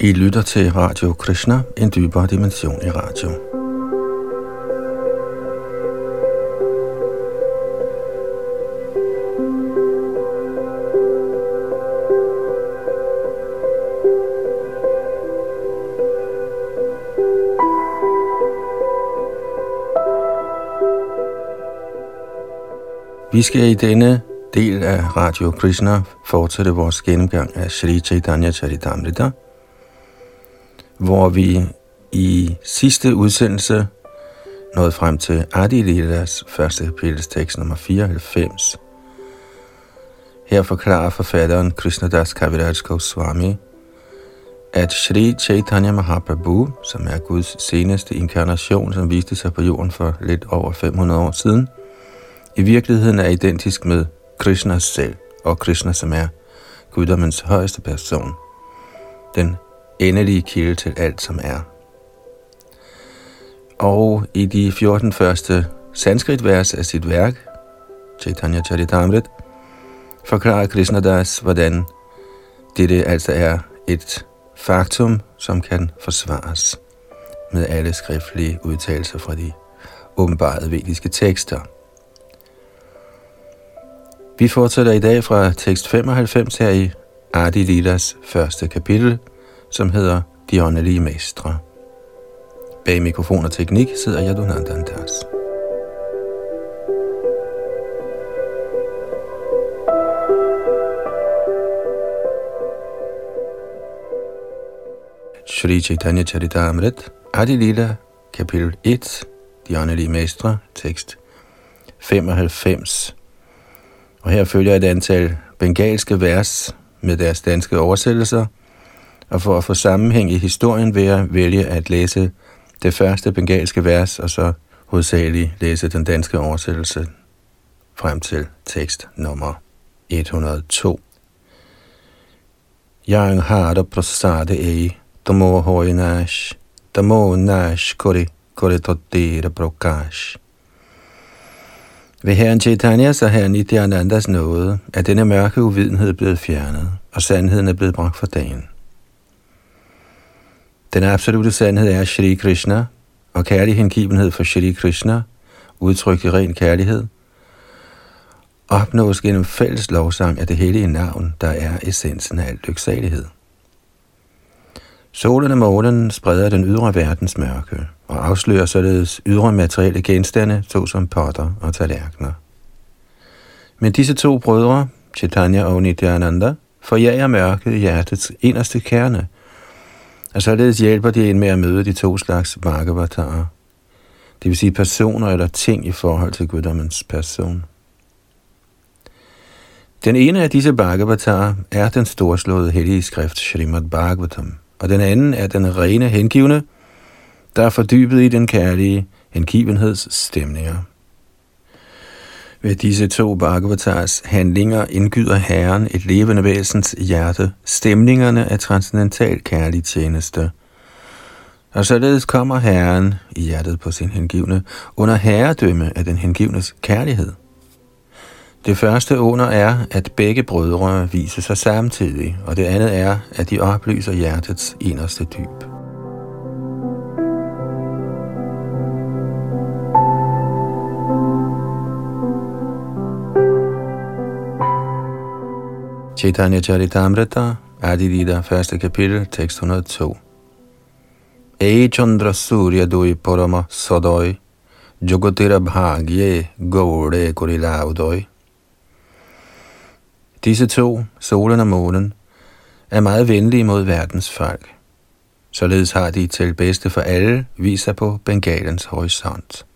I lytter til Radio Krishna, en dybere dimension i radio. Vi skal i denne del af Radio Krishna fortsætte vores gennemgang af Sri Chaitanya Charitamrita, hvor vi i sidste udsendelse nåede frem til Adi Lilas første kapitels tekst nummer 94. Her forklarer forfatteren Krishnadas Kaviraj Goswami, at Sri Chaitanya Mahaprabhu, som er Guds seneste inkarnation, som viste sig på jorden for lidt over 500 år siden, i virkeligheden er identisk med Krishna selv, og Krishna som er guddommens højeste person, den endelige kilde til alt som er. Og i de 14 første sanskritvers af sit værk, Chaitanya Charitamrit, forklarer Krishna Das, hvordan dette altså er et faktum, som kan forsvares med alle skriftlige udtalelser fra de åbenbare vediske tekster – vi fortsætter i dag fra tekst 95 her i Adi Lidas første kapitel, som hedder De åndelige mestre. Bag mikrofon og teknik sidder Yadunandan Das. Shri Chaitanya Charitamrit, Adi Lila, kapitel 1, De åndelige mestre, tekst 95. Og her følger et antal bengalske vers med deres danske oversættelser, og for at få sammenhæng i historien vil jeg vælge at læse det første bengalske vers, og så hovedsageligt læse den danske oversættelse frem til tekst nummer 102. Yang har prasade ei, tamo hoi nash, tamo nash kori kori totte prokash. Ved herren Chaitanyas og herren Nityanandas nåde er denne mørke uvidenhed blevet fjernet, og sandheden er blevet bragt for dagen. Den absolute sandhed er Shri Krishna, og kærlig hengivenhed for Shri Krishna, udtrykt i ren kærlighed, opnås gennem fælles lovsang af det hellige navn, der er essensen af al lyksalighed. Solen og månen spreder den ydre verdens mørke og afslører således ydre materielle genstande, såsom potter og tallerkener. Men disse to brødre, Chaitanya og Nityananda, forjager mørket i hjertets inderste kerne, og således hjælper de ind med at møde de to slags Bhagavatarer, det vil sige personer eller ting i forhold til guddommens person. Den ene af disse Bhagavatarer er den storslåede hellige skrift Srimad Bhagavatam – og den anden er den rene hengivne, der er fordybet i den kærlige hengivenheds stemninger. Ved disse to Bhagavatars handlinger indgyder Herren et levende væsens hjerte stemningerne af transcendental kærlig tjeneste. Og således kommer Herren i hjertet på sin hengivne under herredømme af den hengivnes kærlighed – det første under er, at begge brødre viser sig samtidig, og det andet er, at de oplyser hjertets inderste dyb. Chaitanya Charitamrita, Adidida, 1. kapitel, tekst 102. Ei Chandra Surya Dui Parama Sadoi, Jogotira Bhagye Gaure Kurilaudoi. Disse to, solen og månen, er meget venlige mod verdens folk. Således har de til bedste for alle viser på Bengalens horisont.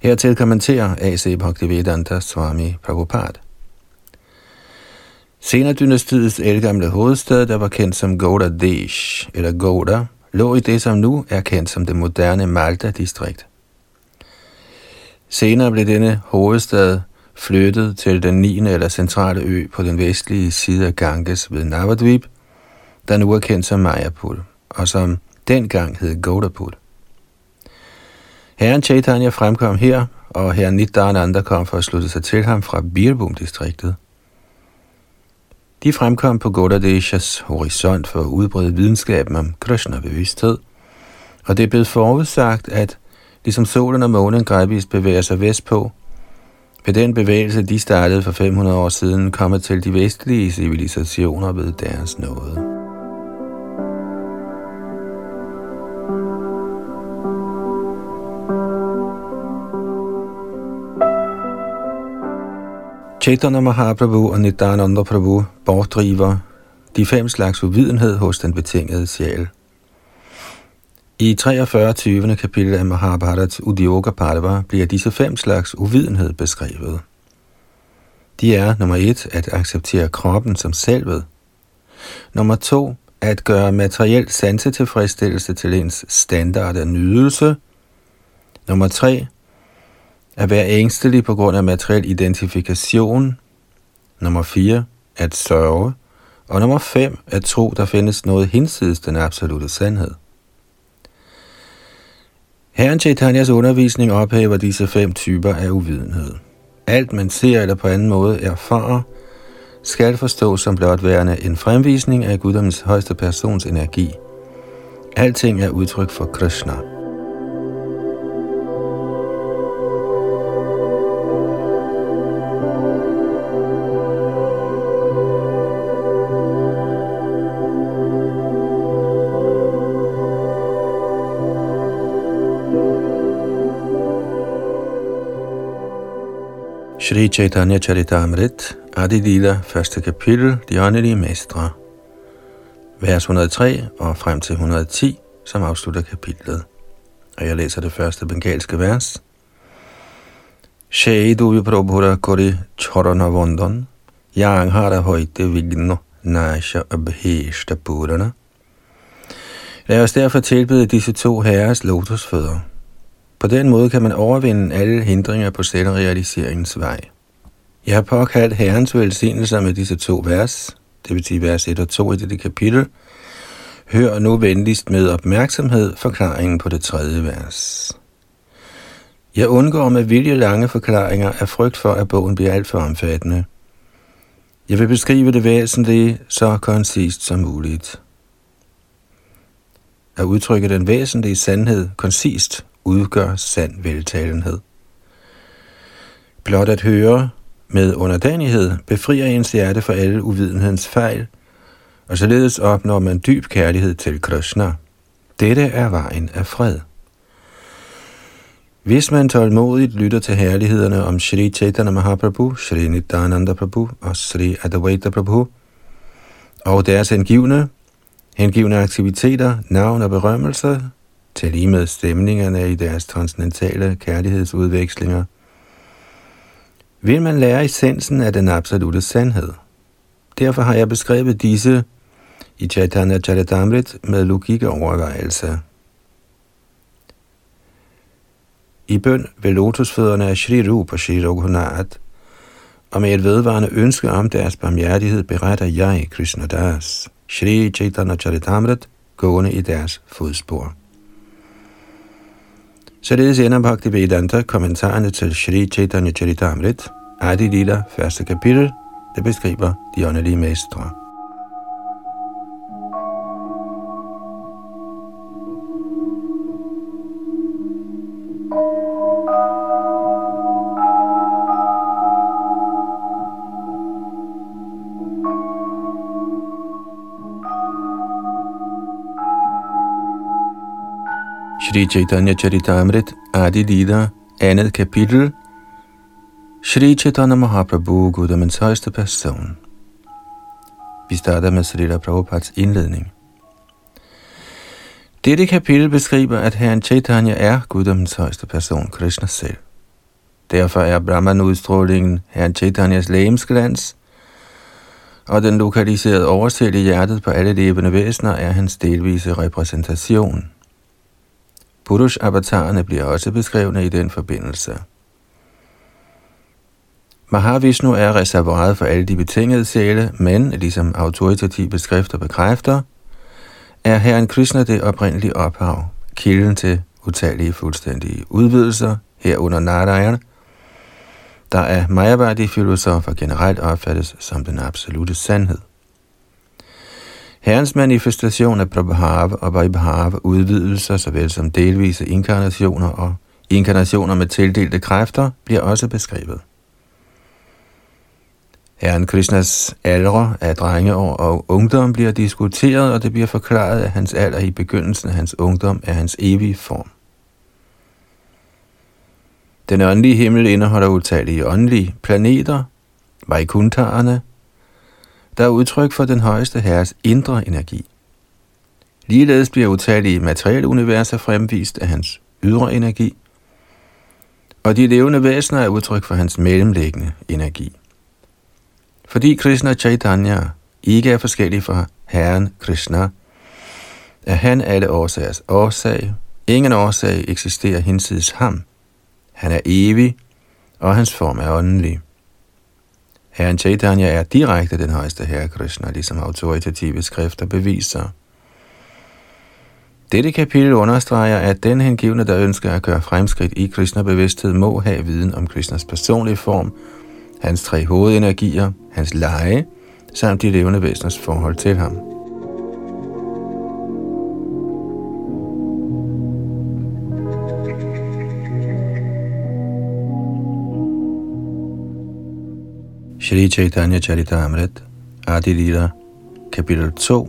Hertil kommenterer A.C. Bhaktivedanta Swami Prabhupada. Senere dynastiets elgamle hovedstad, der var kendt som Goda Desh, eller Goda, lå i det, som nu er kendt som det moderne Malta-distrikt. Senere blev denne hovedstad flyttet til den 9. eller centrale ø på den vestlige side af Ganges ved Navadvip, der nu er kendt som Mayapur, og som dengang hed Godapur. Herren Chaitanya fremkom her, og herren Nityananda kom for at slutte sig til ham fra Birbum-distriktet. De fremkom på Godadeshas horisont for at udbrede videnskaben om Krishna-bevidsthed, og det er blevet forudsagt, at ligesom solen og månen gradvist bevæger sig vestpå, ved den bevægelse, de startede for 500 år siden, kommer til de vestlige civilisationer ved deres nåde. Chaitanya Mahaprabhu og Nityananda Prabhu bortdriver de fem slags uvidenhed hos den betingede sjæl. I 43. 20. kapitel af Mahabharats Udyoga Parva bliver disse fem slags uvidenhed beskrevet. De er nummer et at acceptere kroppen som selvet. Nummer to at gøre materiel sansetilfredsstillelse til ens standard af nydelse. Nummer tre at være ængstelig på grund af materiel identifikation. Nummer 4. At sørge. Og nummer 5. At tro, der findes noget hinsides den absolute sandhed. Herren Chaitanyas undervisning ophæver disse fem typer af uvidenhed. Alt man ser eller på anden måde erfarer, skal forstås som blot værende en fremvisning af guddommens højeste persons energi. Alting er udtryk for Krishna. Shri Chaitanya Charitamrit, Adi Lila, første kapitel, De åndelige mestre. Vers 103 og frem til 110, som afslutter kapitlet. Og jeg læser det første bengalske vers. Shaidu Prabhura Kori Chorana Vondan, Yang Hara Højte Vigno, Nasha Abheshta Purana. Lad os derfor tilbede disse to herres lotusfødder. På den måde kan man overvinde alle hindringer på selvrealiseringens vej. Jeg har påkaldt Herrens velsignelser med disse to vers, det vil sige vers 1 og 2 i dette kapitel. Hør nu venligst med opmærksomhed forklaringen på det tredje vers. Jeg undgår med vilje lange forklaringer af frygt for, at bogen bliver alt for omfattende. Jeg vil beskrive det væsentlige så koncist som muligt. At udtrykke den væsentlige sandhed koncist udgør sand veltalenhed. Blot at høre med underdanighed befrier ens hjerte for alle uvidenhedens fejl, og således opnår man dyb kærlighed til Krishna. Dette er vejen af fred. Hvis man tålmodigt lytter til herlighederne om Sri Chaitanya Mahaprabhu, Sri Nityananda Prabhu og Sri Advaita Prabhu, og deres hengivne, hengivne aktiviteter, navn og berømmelser, til lige med stemningerne i deres transcendentale kærlighedsudvekslinger, vil man lære essensen af den absolute sandhed. Derfor har jeg beskrevet disse i Chaitanya Charitamrit med logik og overvejelse. I bøn ved lotusfødderne af Shri Rupa Shri Raghunath, og med et vedvarende ønske om deres barmhjertighed, beretter jeg, Krishna Das, Shri Chaitanya Charitamrit, gående i deres fodspor. Således ender Bhaktivedanta kommentarerne til Shri Chaitanya Charitamrit, Adi Lila, første kapitel, der beskriver de åndelige mestre. Shri Chaitanya Charitamrit, Adi Lida, andet kapitel, Shri Chaitanya Mahaprabhu, Guddommens højeste person. Vi starter med Srila Prabhupads indledning. Dette kapitel beskriver, at Herren Chaitanya er Guddommens højeste person, Krishna selv. Derfor er Brahman-udstrålingen Herren Chaitanyas lægemsglans, og den lokaliserede oversæt i hjertet på alle levende væsener er hans delvise repræsentation. Purush-avatarerne bliver også beskrevne i den forbindelse. Mahavishnu er reservoiret for alle de betingede sjæle, men ligesom autoritative skrifter bekræfter, er Herren Krishna det oprindelige ophav, kilden til utallige fuldstændige udvidelser, herunder Narayan, der af Mayavadi filosofer generelt opfattes som den absolute sandhed. Herrens manifestation af Prabhava og Vaibhava udvidelser, såvel som delvise inkarnationer og inkarnationer med tildelte kræfter, bliver også beskrevet. Herren Krishnas aldre af drengeår og ungdom bliver diskuteret, og det bliver forklaret, at hans alder i begyndelsen af hans ungdom er hans evige form. Den åndelige himmel indeholder utallige åndelige planeter, Vaikuntarerne, der er udtryk for den højeste herres indre energi. Ligeledes bliver utallige materielle universer fremvist af hans ydre energi, og de levende væsener er udtryk for hans mellemliggende energi. Fordi Krishna Chaitanya ikke er forskellig fra Herren Krishna, er han alle årsagers årsag. Ingen årsag eksisterer hinsides ham. Han er evig, og hans form er åndelig. Herren Chaitanya er direkte den højeste herre Krishna, ligesom autoritative skrifter beviser. Dette kapitel understreger, at den hengivne, der ønsker at gøre fremskridt i Krishna-bevidsthed, må have viden om Krishnas personlige form, hans tre hovedenergier, hans leje, samt de levende væseners forhold til ham. Shri Chaitanya Charitamrit, Adi Lila, kapitel 2,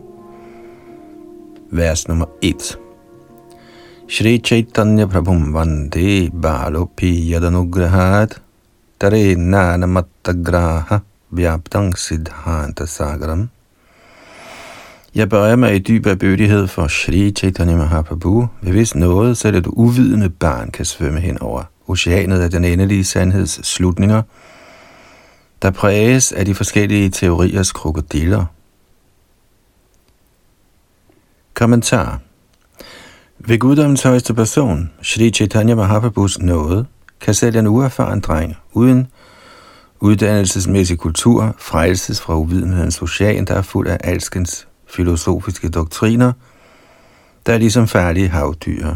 vers nummer 1. Shri Chaitanya Prabhum Vande Balopi Yadanugrahat Tare Nanamattagraha Vyaptang Siddhanta Sagaram. Jeg bøjer mig i dyb af bødighed for Shri Chaitanya Mahaprabhu, ved hvis noget, så det uvidende barn kan svømme hen over oceanet af den endelige sandheds slutninger – der præges af de forskellige teoriers krokodiller. Kommentar Ved guddommens højeste person, Shri Chaitanya Mahaprabhus nåde, kan selv en uerfaren dreng uden uddannelsesmæssig kultur frelses fra uvidenhedens ocean, der er fuld af alskens filosofiske doktriner, der er ligesom færdige havdyr.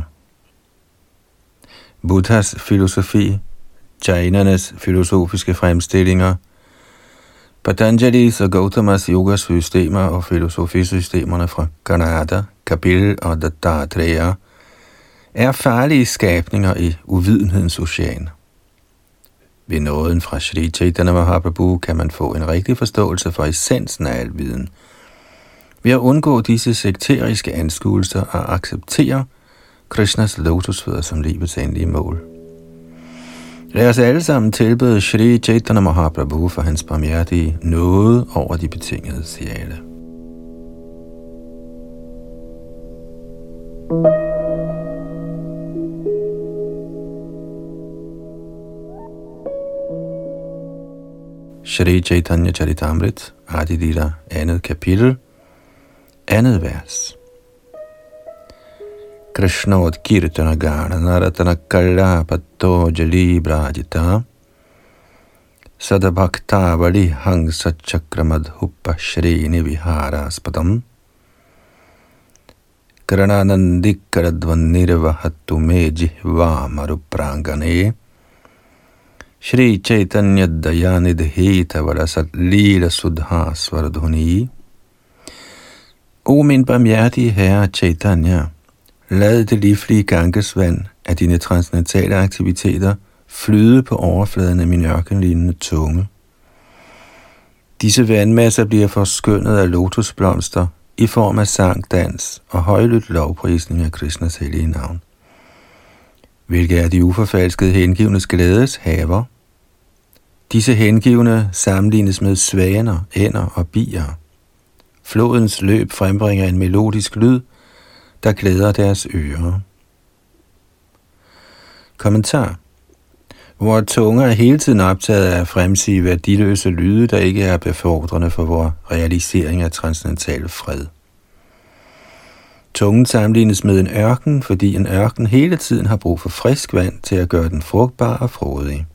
Buddhas filosofi, Jainernes filosofiske fremstillinger – Patanjali's og Gautamas yogasystemer og filosofisystemerne fra Kanada, Kapil og Dattatreya er farlige skabninger i uvidenhedens ocean. Ved nåden fra Sri Chaitanya Mahaprabhu kan man få en rigtig forståelse for essensen af al viden. Ved at undgå disse sekteriske anskuelser og acceptere Krishnas lotusfødder som livets endelige mål. Lad os alle sammen tilbede Shri Chaitanya Mahaprabhu for hans barmhjertige nåde over de betingede sjæle. Shri Chaitanya Charitamrit, Adidira, andet kapitel, andet vers. कृष्णोत्कीर्तनगान नरतनकल्लापत्तो जलीब्राजिता सदभक्तावळि हंसचक्रमधुप श्रीनिविहारास्पदम् करणानन्दिकरध्वन्निर्वहतु मे जिह्वामरुप्राङ्गणे श्रीचैतन्यदयानिधीतवरसलीलसुधा O min barmhjertige Herre Chaitanya, Lad det livlige gangesvand af dine transcendentale aktiviteter flyde på overfladen af min ørkenlignende tunge. Disse vandmasser bliver forskyndet af lotusblomster i form af sang, dans og højlydt lovprisning af Krishnas hellige navn. Hvilke er de uforfalskede hengivnes glædes haver? Disse hengivne sammenlignes med svaner, ænder og bier. Flodens løb frembringer en melodisk lyd – der glæder deres ører. Kommentar Vores tunge er hele tiden optaget af at fremsige værdiløse lyde, der ikke er befordrende for vores realisering af transcendental fred. Tungen sammenlignes med en ørken, fordi en ørken hele tiden har brug for frisk vand til at gøre den frugtbar og frodig.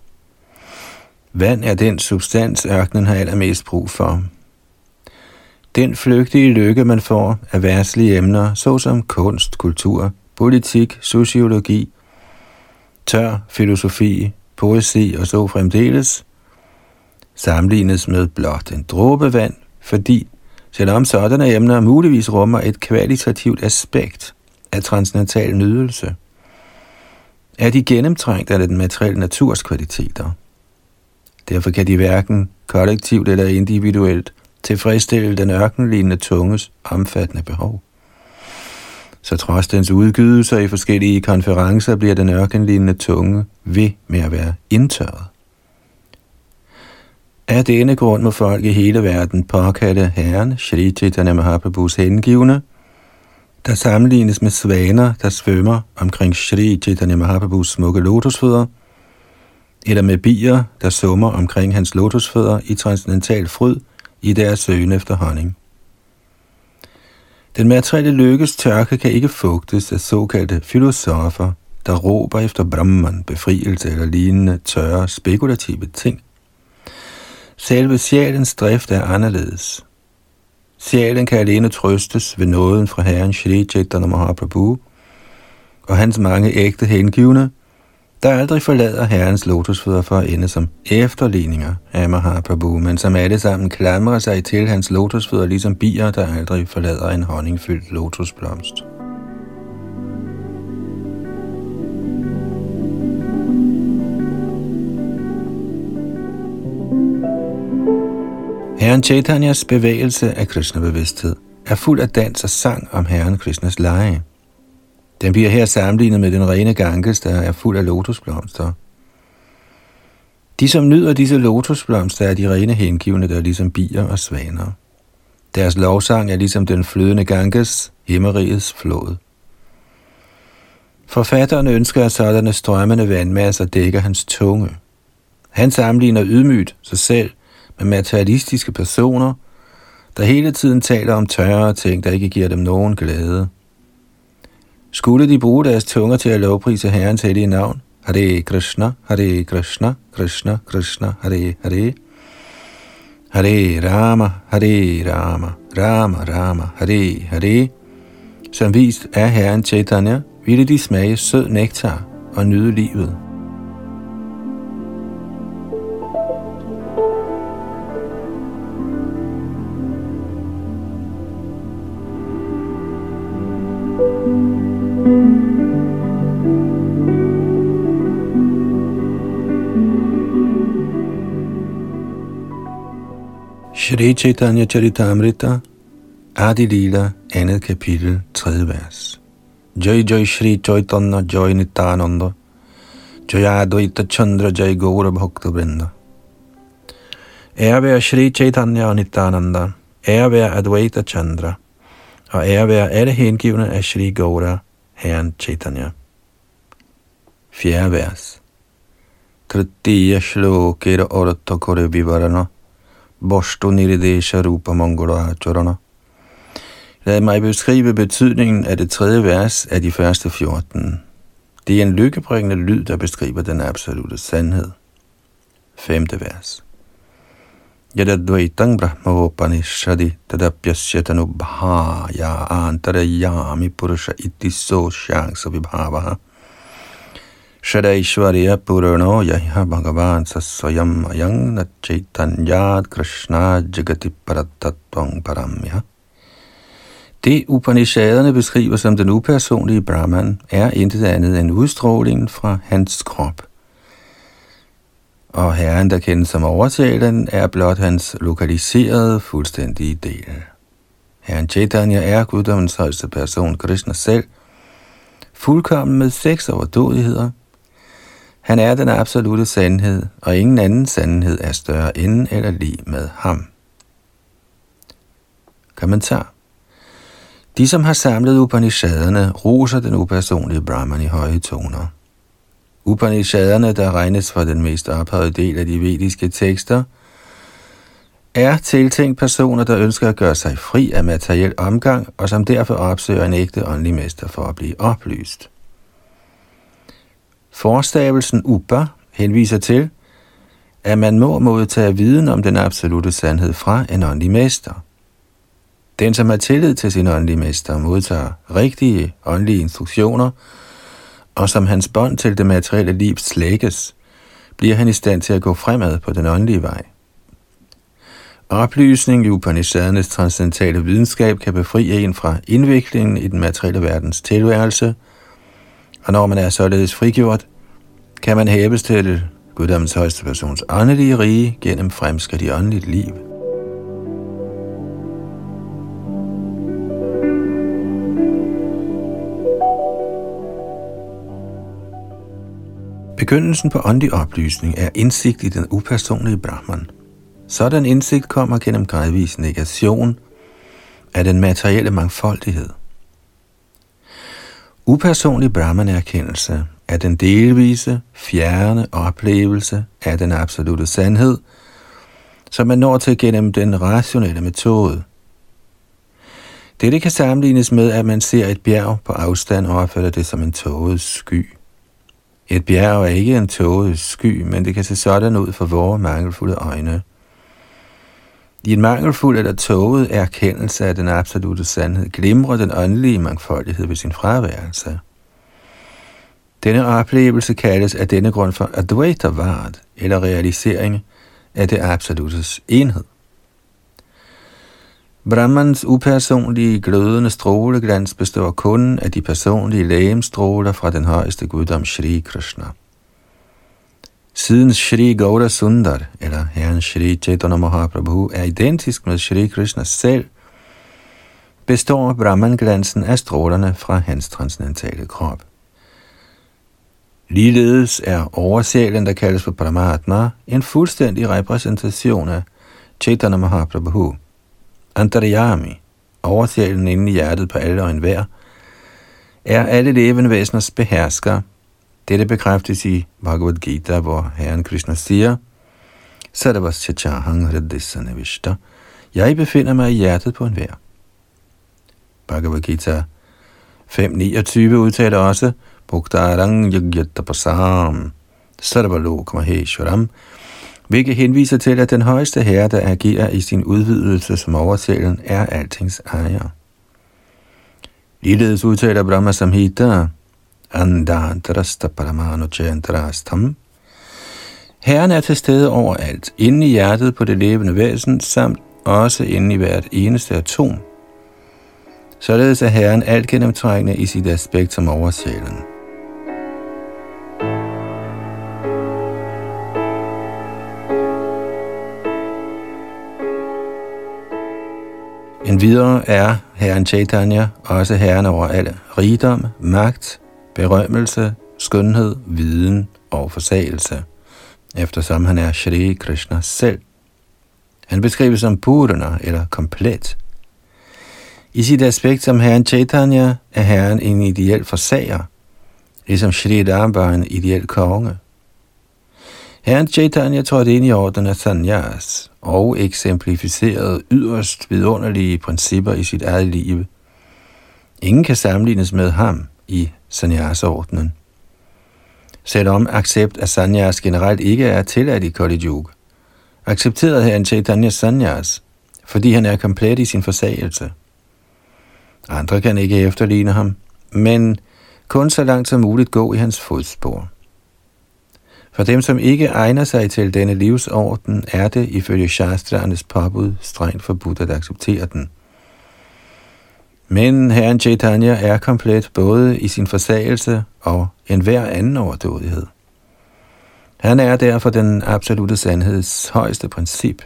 Vand er den substans, ørkenen har allermest brug for, den flygtige lykke, man får af værtslige emner, såsom kunst, kultur, politik, sociologi, tør, filosofi, poesi og så fremdeles, sammenlignes med blot en dråbe vand, fordi selvom sådanne emner muligvis rummer et kvalitativt aspekt af transcendental nydelse, er de gennemtrængt af den materielle naturs kvaliteter. Derfor kan de hverken kollektivt eller individuelt tilfredsstille den ørkenlignende tunges omfattende behov. Så trods dens udgydelser i forskellige konferencer bliver den ørkenlignende tunge ved med at være indtørret. Af denne grund må folk i hele verden påkalde Herren, Shri Chaitanya Mahaprabhus hengivne, der sammenlignes med svaner, der svømmer omkring Shri Chaitanya Mahaprabhus smukke lotusfødder, eller med bier, der summer omkring hans lotusfødder i transcendental fryd i deres søgen efter honning. Den materielle lykkes tørke kan ikke fugtes af såkaldte filosofer, der råber efter Brahman, befrielse eller lignende tørre spekulative ting. Selve sjælens drift er anderledes. Sjælen kan alene trøstes ved nåden fra Herren Shri Chaitanya Mahaprabhu og hans mange ægte hengivne, der aldrig forlader Herrens lotusfødder for at ende som efterligninger af Mahaprabhu, men som alle sammen klamrer sig til hans lotusfødder, ligesom bier, der aldrig forlader en honningfyldt lotusblomst. Herren Chaitanyas bevægelse af Krishna-bevidsthed er fuld af dans og sang om Herren Krishnas lege. Den bliver her sammenlignet med den rene Ganges, der er fuld af lotusblomster. De, som nyder disse lotusblomster, er de rene hengivne, der er ligesom bier og svaner. Deres lovsang er ligesom den flødende Ganges, himmerigets flod. Forfatteren ønsker, at sådanne strømmende vandmasser dækker hans tunge. Han sammenligner ydmygt sig selv med materialistiske personer, der hele tiden taler om tørre ting, der ikke giver dem nogen glæde. Skulle de bruge deres tunger til at lovprise Herrens hellige navn, Hare Krishna, Hare Krishna, Krishna Krishna, Hare Hare, Hare Rama, Hare Rama, Rama Rama, Hare Hare, som vist er Herren Chaitanya, ville de smage sød nektar og nyde livet. Shri Chaitanya Charitamrita, Adi Lila, andet kapitel, tredje vers. Jai Jai Shri Chaitanya Jai Nityananda, Jai Advaita Chandra Jai Gaura Bhakta Vrinda. Ære være Shri Chaitanya og Nityananda, ære være Advaita Chandra, og ære være alle hengivne af Shri Gaura, Herren Chaitanya. Fjerde vers. Tritiya shlokera orta kore vivarana, Vosto Niridesha Rupa Mangala Charana. Lad mig beskrive betydningen af det tredje vers af de første 14. Det er en lykkebringende lyd, der beskriver den absolute sandhed. Femte vers. Yadadvaitang brahmopanishadi tadapyasyatanu bhaya antarayami purusha iti so shangsa vibhavaha. Shadaishwarya Purano Yaha Bhagavan Saswayam Ayang Chaitanyat Krishna Jagati Paratatvang Paramya. Det Upanishaderne beskriver som den upersonlige Brahman, er intet andet end udstrålingen fra hans krop. Og herren, der kendes som overtalen, er blot hans lokaliserede, fuldstændige del. Herren Chaitanya er guddommens højeste person, Krishna selv, fuldkommen med seks overdådigheder – han er den absolute sandhed, og ingen anden sandhed er større end eller lige med ham. Kommentar. De, som har samlet Upanishaderne, roser den upersonlige Brahman i høje toner. Upanishaderne, der regnes for den mest ophøjede del af de vediske tekster, er tiltænkt personer, der ønsker at gøre sig fri af materiel omgang, og som derfor opsøger en ægte åndelig mester for at blive oplyst. Forstavelsen upa henviser til, at man må modtage viden om den absolute sandhed fra en åndelig mester. Den, som har tillid til sin åndelige mester, modtager rigtige åndelige instruktioner, og som hans bånd til det materielle liv slækkes, bliver han i stand til at gå fremad på den åndelige vej. Oplysning i Upanishadernes transcendentale videnskab kan befri en fra indviklingen i den materielle verdens tilværelse, og når man er således frigjort, kan man hæves til Guddommens højeste persons åndelige rige gennem fremskridt i åndeligt liv. Begyndelsen på åndelig oplysning er indsigt i den upersonlige Brahman. Sådan indsigt kommer gennem gradvis negation af den materielle mangfoldighed. Upersonlig Brahman-erkendelse er den delvise, fjerne oplevelse af den absolute sandhed, som man når til gennem den rationelle metode. Dette kan sammenlignes med, at man ser et bjerg på afstand og opfatter det som en tåget sky. Et bjerg er ikke en tåget sky, men det kan se sådan ud for vores mangelfulde øjne. I en mangelfuld eller tåget erkendelse af den absolute sandhed glimrer den åndelige mangfoldighed ved sin fraværelse. Denne oplevelse kaldes af denne grund for Advaita Vard, eller realisering af det absolutes enhed. Brahmans upersonlige glødende stråleglans består kun af de personlige lægemstråler fra den højeste guddom Shri Krishna. Siden Shri Gaura Sundar, eller Herren Shri Chaitanya Mahaprabhu, er identisk med Shri Krishna selv, består Brahman-glansen af strålerne fra hans transcendentale krop. Ligeledes er oversjælen, der kaldes for Paramatma, en fuldstændig repræsentation af Chaitanya Mahaprabhu. Antaryami, oversjælen inde i hjertet på alle og enhver, er alle levende væseners behersker. Dette bekræftes i Bhagavad Gita, hvor Herren Krishna siger, Sarvas Chachahang Hriddhisana Vishta, jeg befinder mig i hjertet på enhver. Bhagavad Gita 5.29 udtaler også, Bhuktarang Yagyatapasam Sarvalok Maheshwaram, hvilket henviser til, at den højeste herre, der agerer i sin udvidelse som oversælen, er altings ejer. Ligeledes udtaler Brahma Samhita, Andantrasta Paramano Chandrastam. Herren er til stede overalt, inde i hjertet på det levende væsen, samt også inde i hvert eneste atom. Således er Herren alt gennemtrængende i sit aspekt som oversælen. En videre er Herren Chaitanya også herren over alle rigdom, magt, berømmelse, skønhed, viden og forsagelse, eftersom han er Shri Krishna selv. Han beskrives som Purana eller komplet. I sit aspekt som herren Chaitanya er herren en ideel forsager, ligesom Shri Dhamma en ideel konge. Herren Chaitanya trådte ind i orden af sanyas og eksemplificerede yderst vidunderlige principper i sit eget liv. Ingen kan sammenlignes med ham i sanyasordenen. Selvom accept af sanyas generelt ikke er tilladt i Kali Yuga, accepterede han Chaitanya sanyas, fordi han er komplet i sin forsagelse. Andre kan ikke efterligne ham, men kun så langt som muligt gå i hans fodspor. For dem, som ikke egner sig til denne livsorden, er det ifølge shastraernes påbud strengt forbudt at acceptere den. Men herren Chaitanya er komplet både i sin forsagelse og enhver anden overdådighed. Han er derfor den absolute sandheds højeste princip.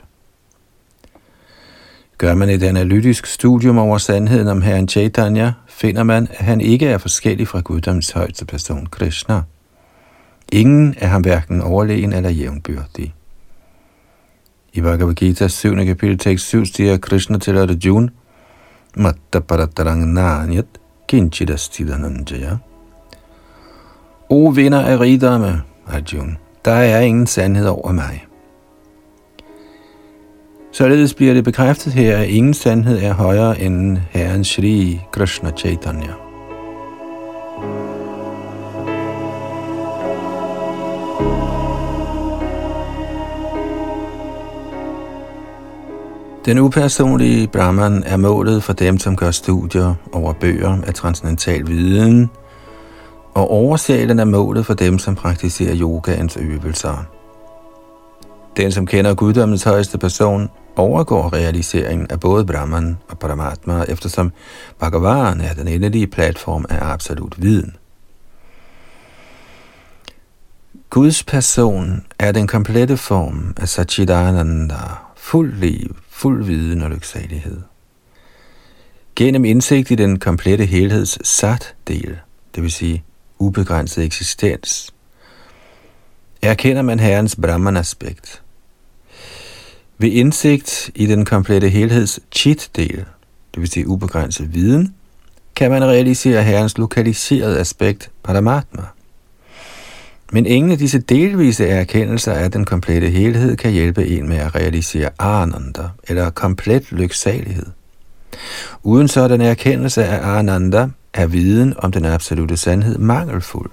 Gør man et analytisk studium over sandheden om herren Chaitanya, finder man, at han ikke er forskellig fra guddoms højeste person Krishna. Ingen er ham hverken overlegen eller jævnbyrdig. I Bhagavad Gita 7. kapitel tekst 7 siger Krishna til Arjuna, Matta paratarang nanyat kinchidastidananjaya. O vinder af rigdomme, Arjuna, der er ingen sandhed over mig. Således bliver det bekræftet her, at ingen sandhed er højere end Herren Shri Krishna Chaitanya. Den upersonlige Brahman er målet for dem, som gør studier over bøger af transcendental viden, og oversælen er målet for dem, som praktiserer yogaens øvelser. Den, som kender guddommens højeste person, overgår realiseringen af både Brahman og Paramatma, eftersom Bhagavan er den endelige platform af absolut viden. Guds person er den komplette form af Satchidananda, fuld liv, fuld viden og lyksalighed. Gennem indsigt i den komplette helheds sat-del, det vil sige ubegrænset eksistens, erkender man Herrens Brahman-aspekt. Ved indsigt i den komplette helheds chit-del, det vil sige ubegrænset viden, kan man realisere Herrens lokaliserede aspekt Paramatma. Men ingen af disse delvise erkendelser af den komplette helhed kan hjælpe en med at realisere Ananda, eller komplet lyksalighed. Uden sådan erkendelse af Ananda er viden om den absolute sandhed mangelfuld.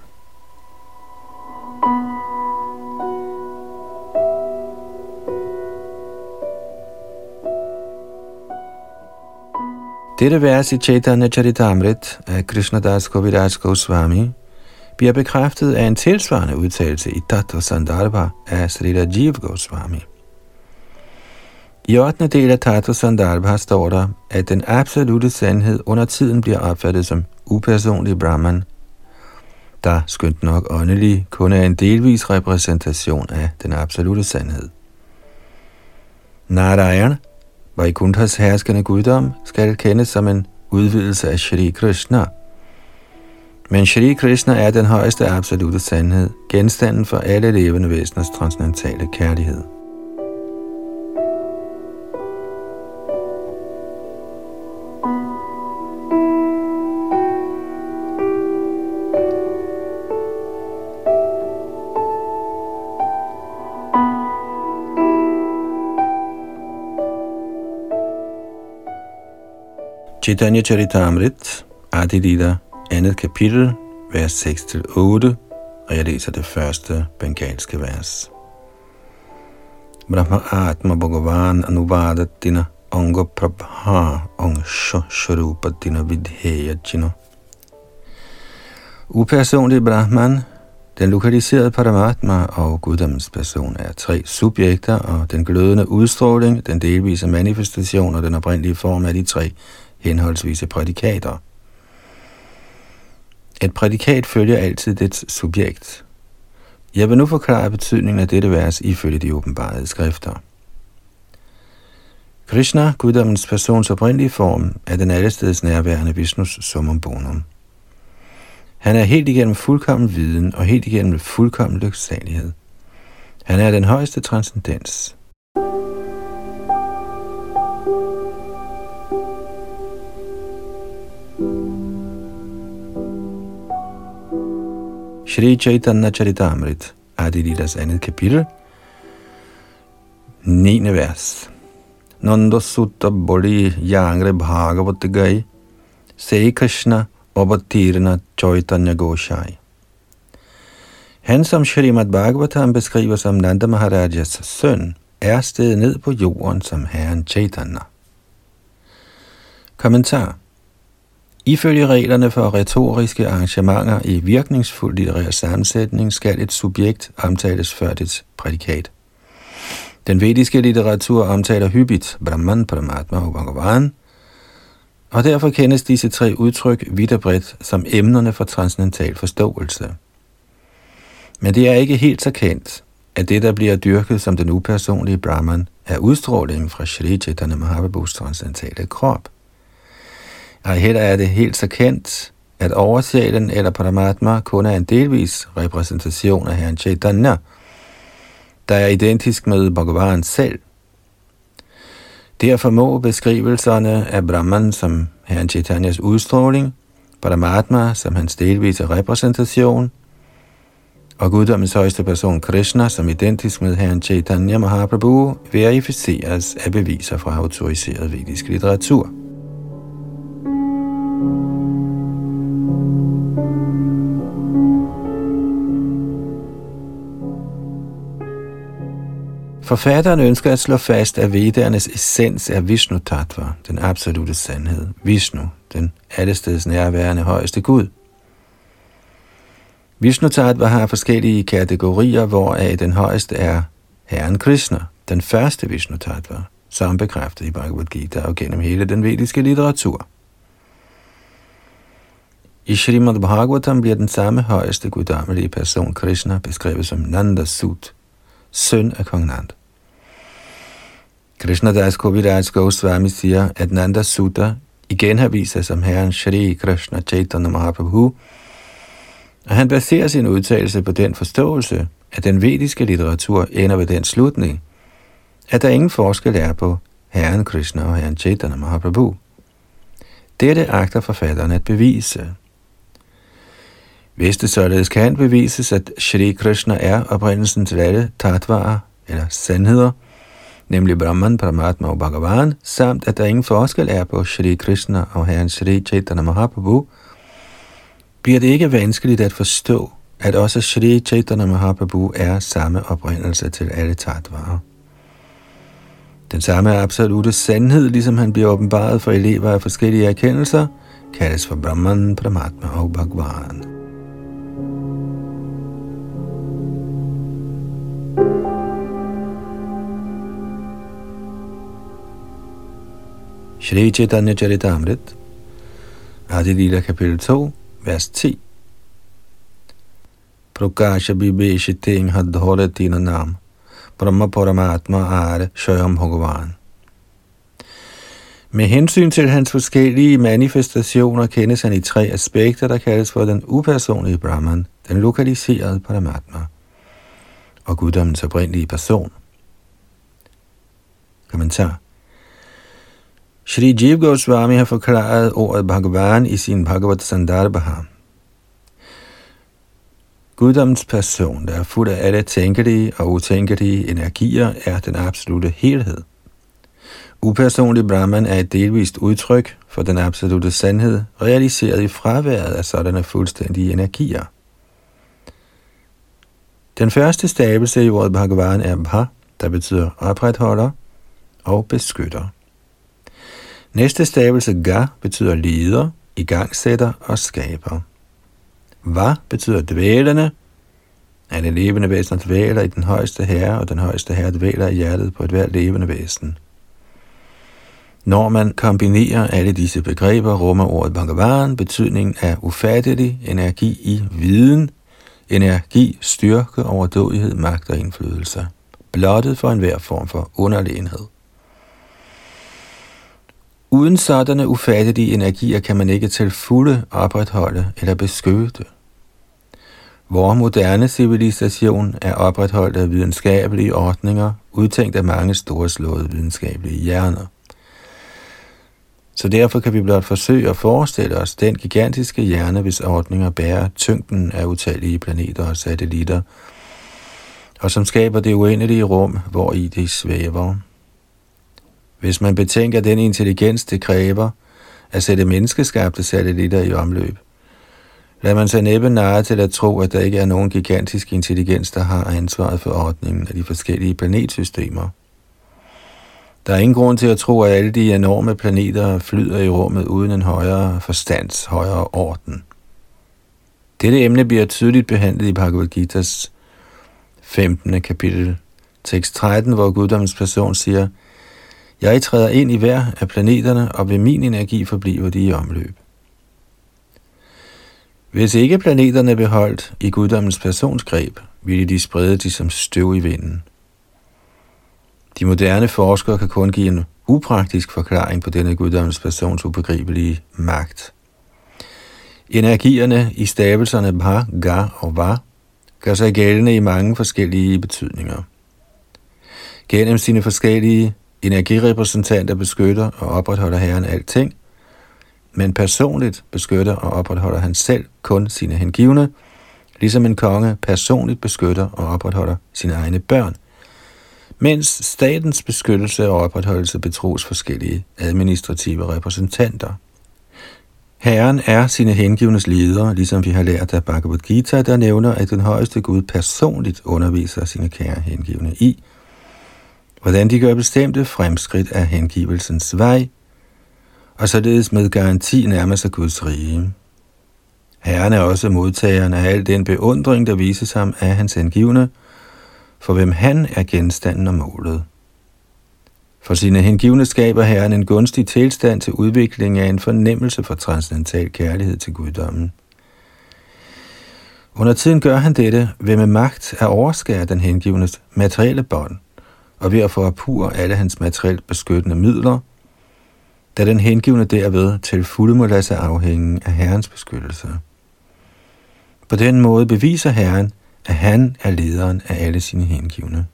Dette vers i Chaitanya Charitamrit af Krishnadas Kaviraj Goswami bliver bekræftet af en tilsvarende udtalelse i Tattva Sandarbha af Srila Jiv Goswami. I 8. del af Tattva Sandarbha står der, at den absolute sandhed under tiden bliver opfattet som upersonlig Brahman, der skønt nok åndelig kun er en delvis repræsentation af den absolute sandhed. Narayan, Vaikunthas herskende guddom, skal kendes som en udvidelse af Shri Krishna – men Shri Krishna er den højeste absolute sandhed, genstanden for alle levende væseners transcendentale kærlighed. Chaitanya Charitamrit, Adilita andet kapitel, vers 6-8, og jeg læser det første bengalske vers. Brahma Atma Bhagavan Anuvadatina Anga Prabha Anga Sharupatina Vidheyajina. Upersonlig Brahman, den lokaliserede Paramatma og guddommens person er tre subjekter, og den glødende udstråling, den delvise manifestation og den oprindelige form af de tre henholdsvise prædikater – et prædikat følger altid dets subjekt. Jeg vil nu forklare betydningen af dette vers ifølge de åbenbarede skrifter. Krishna, guddommens persons oprindelige form, er den allesteds nærværende Vishnus summum bonum. Han er helt igennem fuldkommen viden og helt igennem fuldkommen lyksalighed. Han er den højeste transcendens. Shri Chaitanya Charitamrit, Adilidas andet kapitel, 9. vers. Nanda Sutta Bodhi Yangre Bhagavat Gai, Se Krishna Obatirna Chaitanya Goshai. Han, som Shrimad Bhagavatam beskriver som Nanda Maharajas søn, er stedet ned på jorden som herren Chaitanya. Kommentar Ifølge reglerne for retoriske arrangementer i virkningsfuld litterær sammensætning skal et subjekt omtales før dets prædikat. Den vediske litteratur omtaler hyppigt Brahman, Paramatma og Bhagavan, og derfor kendes disse tre udtryk vidt og bredt som emnerne for transcendental forståelse. Men det er ikke helt så kendt, at det, der bliver dyrket som den upersonlige Brahman, er udstrålingen fra Shri Chaitanya Mahaprabhus transcendentale krop. Ej heller er det helt så kendt, at oversjælen eller Paramatma kun er en delvis repræsentation af Herren Chaitanya, der er identisk med Bhagavan selv. Derfor må beskrivelserne af Brahman som Herren Chaitanyas udstråling, Paramatma som hans delvise repræsentation, og guddommens højeste person Krishna som identisk med Herren Chaitanya Mahaprabhu verificeres af beviser fra autoriseret vedisk litteratur. Forfatteren ønsker at slå fast, at vedernes essens er Vishnu Tattva, den absolute sandhed. Vishnu, den allesteds nærværende højeste Gud. Vishnu Tattva har forskellige kategorier, hvoraf den højeste er Herren Krishna, den første Vishnu Tattva, som bekræftet i Bhagavad Gita og gennem hele den vediske litteratur. I Srimad Bhagavatam bliver den samme højeste guddommelige person, Krishna, beskrevet som Nanda Sut, søn af kong Nand. Krishna Das Koviraj Goswami siger, at Nanda Sutta igen har vist sig som herren Shri Krishna Chaitanya Mahaprabhu, og han baserer sin udtalelse på den forståelse, at den vediske litteratur ender ved den slutning, at der ingen forskel er på herren Krishna og herren Chaitanya Mahaprabhu. Dette agter forfatteren at bevise. Hvis det således kan bevises, at Shri Krishna er oprindelsen til alle tatvarer eller sandheder, nemlig Brahman, Paramatma og Bhagavan, samt at der ingen forskel er på Shri Krishna og Herren Shri Chaitanya Mahaprabhu, bliver det ikke vanskeligt at forstå, at også Shri Chaitanya Mahaprabhu er samme oprindelse til alle tatvarer. Den samme absolute sandhed, ligesom han bliver åbenbaret for elever af forskellige erkendelser, kaldes for Brahman, Paramatma og Bhagavan. Shri Chaitanya Charitamrit, Adi Lila kapitel 2, vers 10. Prakasha Bibeshiting Hadhoratina Nam, Brahma Paramatma er Shayam Bhagavan. Med hensyn til hans forskellige manifestationer kendes han i tre aspekter, der kaldes for den upersonlige Brahman, den lokaliserede Paramatma og guddommens oprindelige person. Kommentar Shri Jiv Goswami har forklaret ordet Bhagavan i sin Bhagavad Sandarbha. Guddommens person, der er fuld af alle tænkelige og utænkelige energier, er den absolute helhed. Upersonlig Brahman er et delvist udtryk for den absolute sandhed, realiseret i fraværet af sådanne fuldstændige energier. Den første stavelse i ordet Bhagavan er Bha, der betyder opretholder og beskytter. Næste stavelse ga betyder leder, igangsætter og skaber. Va betyder dvælende. Alle levende væsener dvæler i den højeste herre, og den højeste herre dvæler i hjertet på et hvert levende væsen. Når man kombinerer alle disse begreber, rummer ordet Bhagavan betydningen af ufattelig energi i viden, energi, styrke, overdådighed, magt og indflydelse, blottet for enhver form for underlegenhed. Uden sådanne ufattelige energier kan man ikke til fulde opretholde eller beskytte. Vores moderne civilisation er opretholdt af videnskabelige ordninger, udtænkt af mange storslåede videnskabelige hjerner. Så derfor kan vi blot forsøge at forestille os den gigantiske hjerne, hvis ordninger bærer tyngden af utallige planeter og satellitter, og som skaber det uendelige rum, hvor i det svæver. Hvis man betænker den intelligens, det kræver at sætte menneskeskabte satellitter i omløb, lader man sig næppe nære til at tro, at der ikke er nogen gigantisk intelligens, der har ansvaret for ordningen af de forskellige planetsystemer. Der er ingen grund til at tro, at alle de enorme planeter flyder i rummet uden en højere forstands, højere orden. Dette emne bliver tydeligt behandlet i Bhagavad Gita's 15. kapitel, tekst 13, hvor guddommens person siger, jeg træder ind i hver af planeterne, og ved min energi forbliver de i omløb. Hvis ikke planeterne beholdt i guddommens personsgreb, ville de sprede de som støv i vinden. De moderne forskere kan kun give en upraktisk forklaring på denne guddommens persons ubegribelige magt. Energierne i stavelserne bha, ga og va gør sig gældende i mange forskellige betydninger. Gennem sine forskellige energirepræsentanter beskytter og opretholder Herren alting, men personligt beskytter og opretholder han selv kun sine hengivne, ligesom en konge personligt beskytter og opretholder sine egne børn, mens statens beskyttelse og opretholdelse betros forskellige administrative repræsentanter. Herren er sine hengivnes leder, ligesom vi har lært af Bhagavad Gita, der nævner, at den højeste Gud personligt underviser sine kære hengivne i, hvordan de gør bestemte fremskridt af hengivelsens vej, og således med garanti nærmer sig Guds rige. Herren er også modtageren af al den beundring, der vises ham af hans hengivne, for hvem han er genstanden og målet. For sine hengivne skaber Herren en gunstig tilstand til udvikling af en fornemmelse for transcendental kærlighed til guddommen. Under tiden gør han dette ved med magt at overskære den hengivnes materielle bånd, og ved at få apur alle hans materielt beskyttende midler, da den hengivne derved til fulde må lade sig afhænge af Herrens beskyttelse. På den måde beviser Herren, at han er lederen af alle sine hengivne.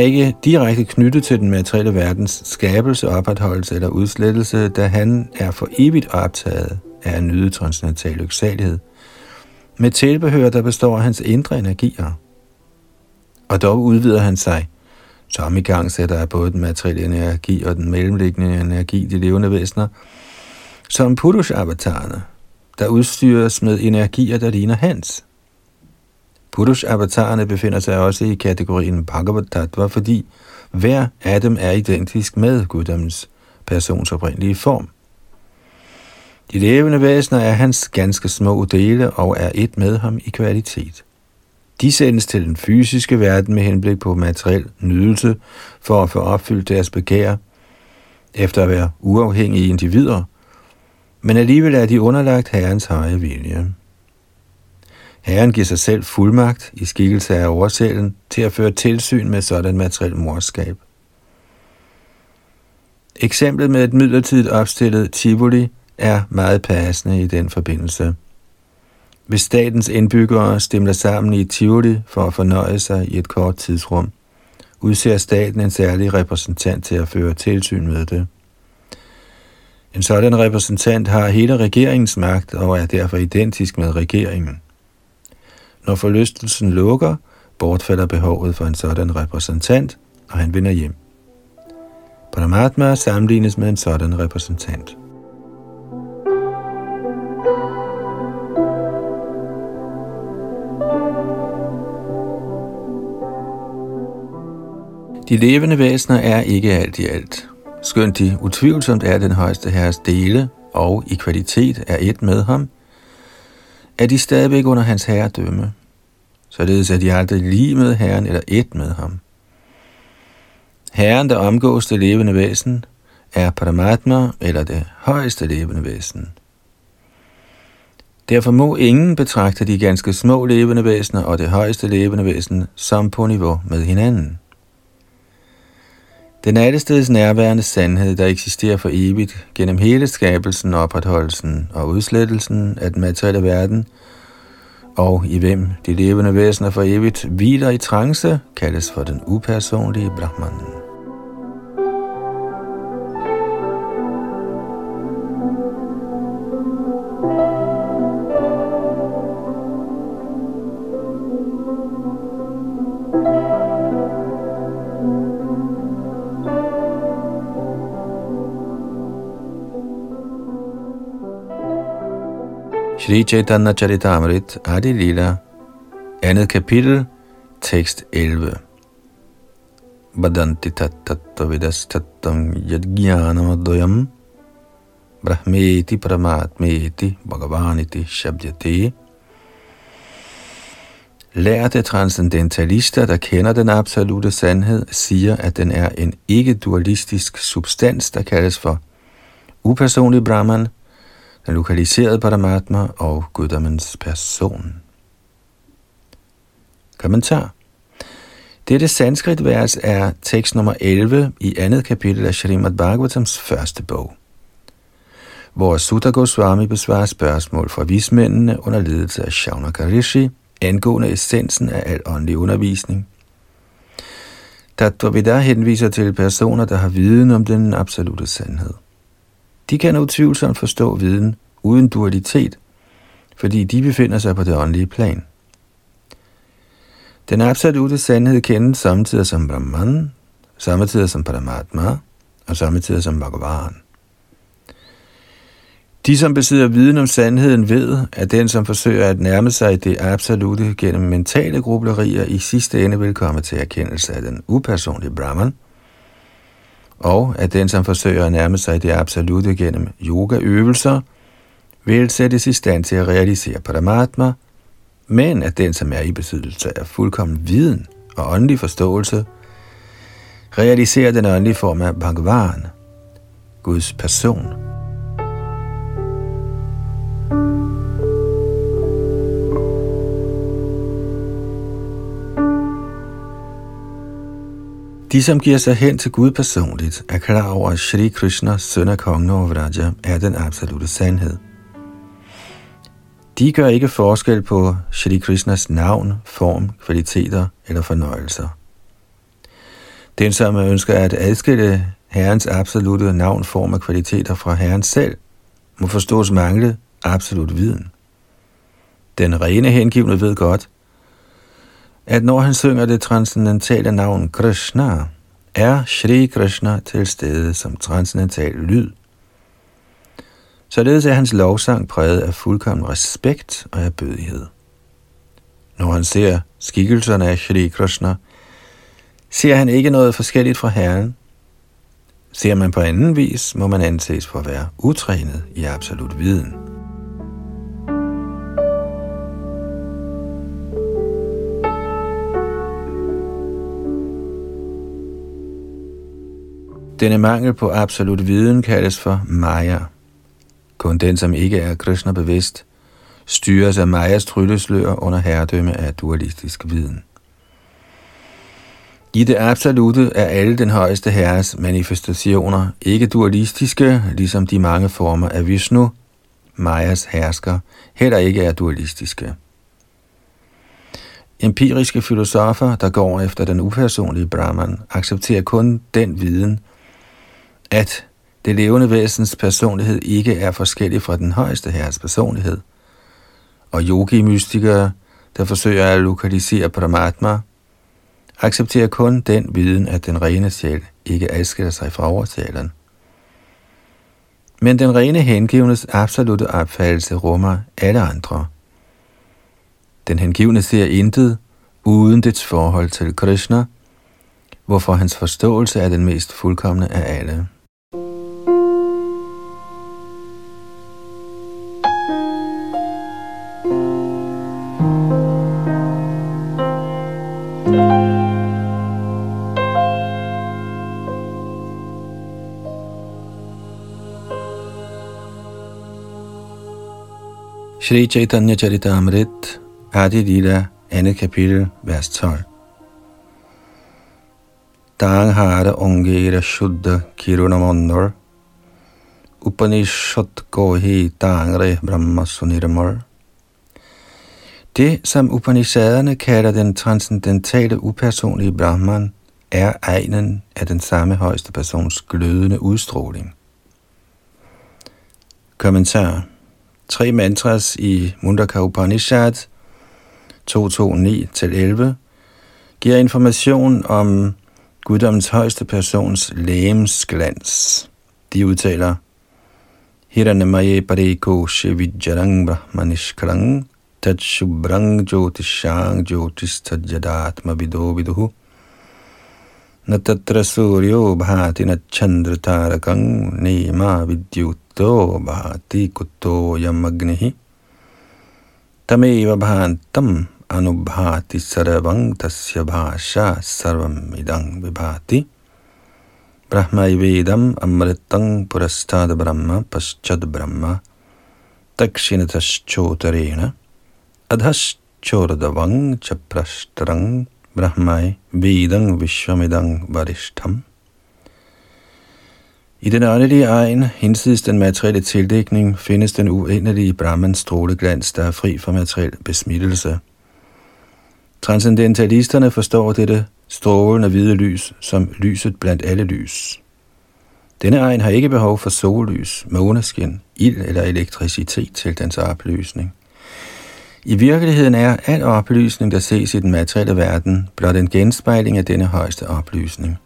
Ikke direkte knyttet til den materielle verdens skabelse, opretholdelse eller udslettelse, da han er for evigt optaget af en nyde transcendental lyksalighed. Med tilbehør, der består af hans indre energier. Og dog udvider han sig, som i gang sætter af både den materielle energi og den mellemliggende energi, de levende væsener, som Purush-avatarerne, der udstyres med energier, der ligner hans – Purush-avatarerne befinder sig også i kategorien Bhagavad Tattva, fordi hver af dem er identisk med guddommens persons oprindelige form. De levende væsener er hans ganske små dele og er et med ham i kvalitet. De sendes til den fysiske verden med henblik på materiel nydelse for at få opfyldt deres begær, efter at være uafhængige individer, men alligevel er de underlagt Herrens høje vilje. Herren giver sig selv fuldmagt i skikkelse af oversælen til at føre tilsyn med sådan materiel morskab. Eksemplet med et midlertidigt opstillet Tivoli er meget passende i den forbindelse. Hvis statens indbyggere stemmer sammen i Tivoli for at fornøje sig i et kort tidsrum, udser staten en særlig repræsentant til at føre tilsyn med det. En sådan repræsentant har hele regeringens magt og er derfor identisk med regeringen. Når forlystelsen lukker, bortfalder behovet for en sådan repræsentant, og han vender hjem. Paramatma sammenlignes med en sådan repræsentant. De levende væsener er ikke alt i alt. Skønt de utvivlsomt er den højeste herres dele, og i kvalitet er et med ham – er de stadigvæk under hans herredømme. Således er de aldrig lige med Herren eller et med ham. Herren, der omgås det levende væsen, er Paramatma eller det højeste levende væsen. Derfor må ingen betragte de ganske små levende væsener og det højeste levende væsen som på niveau med hinanden. Den allesteds nærværende sandhed, der eksisterer for evigt gennem hele skabelsen, opretholdelsen og udslettelsen af den materielle verden, og i hvem de levende væsener for evigt hviler i trance, kaldes for den upersonlige Brahman. Shri Chaitanya Charitamrit Adi Lila, andet kapitel, tekst 11. Badanti tattattva vidas tattam yadgyanamadoyam brahmeti paramatmeti bhagavaniti shabdyate. Lærte transcendentalister, der kender den absolute sandhed, siger, at den er en ikke-dualistisk substans, der kaldes for upersonlig Brahman – den lokaliserede Paramatma og guddommens person. Kommentar dette sanskrit-vers er tekst nummer 11 i andet kapitel af Srimad Bhagavatams første bog, hvor Sutta Goswami besvarer spørgsmål fra vismændene under ledelse af Shaunaka Rishi angående essensen af al åndelig undervisning. Tattva henviser til personer, der har viden om den absolute sandhed. De kan utvivlsomt forstå viden uden dualitet, fordi de befinder sig på det åndelige plan. Den absolute sandhed kendes samtidig som Brahman, samtidig som Paramatma og samtidig som Bhagavan. De, som besidder viden om sandheden, ved, at den, som forsøger at nærme sig det absolute gennem mentale grublerier, i sidste ende vil komme til erkendelse af den upersonlige Brahman, og at den, som forsøger at nærme sig det absolute gennem yogaøvelser, vil sættes i stand til at realisere Paramatma, men at den, som er i besiddelse af fuldkommen viden og åndelig forståelse, realiserer den åndelige form af Bhagavan, Guds person. De, som giver sig hen til Gud personligt, er klar over, at Shri Krishna, søn af kongen over Vraja, er den absolute sandhed. De gør ikke forskel på Shri Krishnas navn, form, kvaliteter eller fornøjelser. Den, som ønsker at adskille Herrens absolute navn, form og kvaliteter fra Herren selv, må forstås mangle absolut viden. Den rene hengivne ved godt, at når han synger det transcendentale navn Krishna, er Shri Krishna til stede som transcendental lyd. Således er hans lovsang præget af fuldkommen respekt og erbødighed. Når han ser skikkelserne af Shri Krishna, ser han ikke noget forskelligt fra Herren. Ser man på anden vis, må man anses for at være utrænet i absolut viden. Denne mangel på absolut viden kaldes for Maya. Kun den, som ikke er Krishna bevidst, styres af Mayas trylleslør under herredømme af dualistisk viden. I det absolute er alle den højeste herres manifestationer ikke dualistiske, ligesom de mange former af Vishnu, Mayas hersker, heller ikke er dualistiske. Empiriske filosofer, der går efter den upersonlige Brahman, accepterer kun den viden, at det levende væsens personlighed ikke er forskellig fra den højeste herres personlighed. Og yogi-mystikere, der forsøger at lokalisere Paramatma, accepterer kun den viden, at den rene sjæl ikke adskiller sig fra overtaleren. Men den rene hengivnes absolute opfattelse rummer alle andre. Den hengivne ser intet uden dets forhold til Krishna, hvorfor hans forståelse er den mest fuldkommende af alle. Shri Chaitanya Charitamrit, Adi Lila, andet kapitel, vers 12. Danghara Ongera Shuddha Kirunamondor, Upanishad Gohi Dangre Brahma Sunirmar. Det, som Upanishaderne kalder den transcendentale upersonlige Brahman, er egnen af den samme højeste persons glødende udstråling. Kommentar tre mantras i Mundaka Upanishad. 229-11, giver information om guddommens højeste persons lægemsglans. De udtaler, Hiranyamaye pareko shivijarang brahmanishkarang tat shubrang jyotishang jyotishtadjadatma vido viduhu. Natatra suryo bhati nachandra tarakang nema vidyut विद्युतो भाति कुतोऽयमग्निः तमेव भान्तम् अनुभाति सर्वं तस्य भाषा सर्वमिदं विभाति ब्रह्मैवेदम् अमृतं पुरस्ताद्ब्रह्म पश्चाद्ब्रह्म दक्षिणतश्चोतरेण अधश्चोर्दवं च प्रष्टरं Brahmai Vedang Vishwamidang Varishtam. i den åndelige egen, hinsides den materielle tildækning, findes den uendelige Brahmans stråleglans, der er fri for materiel besmittelse. Transcendentalisterne forstår dette strålende hvide lys som lyset blandt alle lys. Denne egen har ikke behov for sollys, måneskin, ild eller elektricitet til dens opløsning. I virkeligheden er al oplysning, der ses i den materielle verden, blot en genspejling af denne højeste oplysning.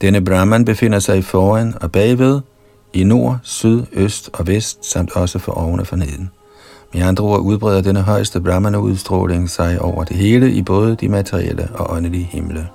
Denne Brahman befinder sig foran og bagved i nord, syd, øst og vest, samt også for oven og for neden. Med andre ord udbreder denne højeste Brahman-udstråling sig over det hele i både de materielle og åndelige himle.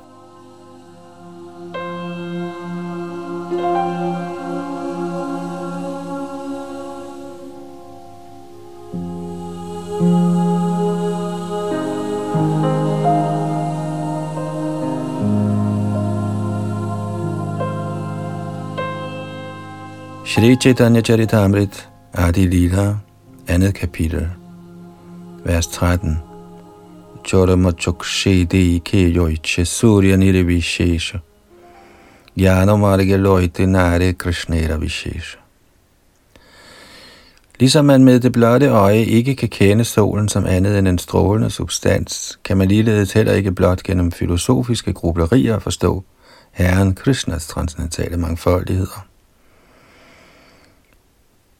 Shri Chaitanya Charitamrit Adi Lila, andet kapitel, vers 13. Chorama chokshede ke yoiche surya nirvishesha. Jnana marge loite nare krishnera vishesha. Ligesom man med det blotte øje ikke kan kende solen som andet end en strålende substans, kan man ligeledes heller ikke blot gennem filosofiske grublerier forstå Herren Krishnas transcendentale mangfoldigheder.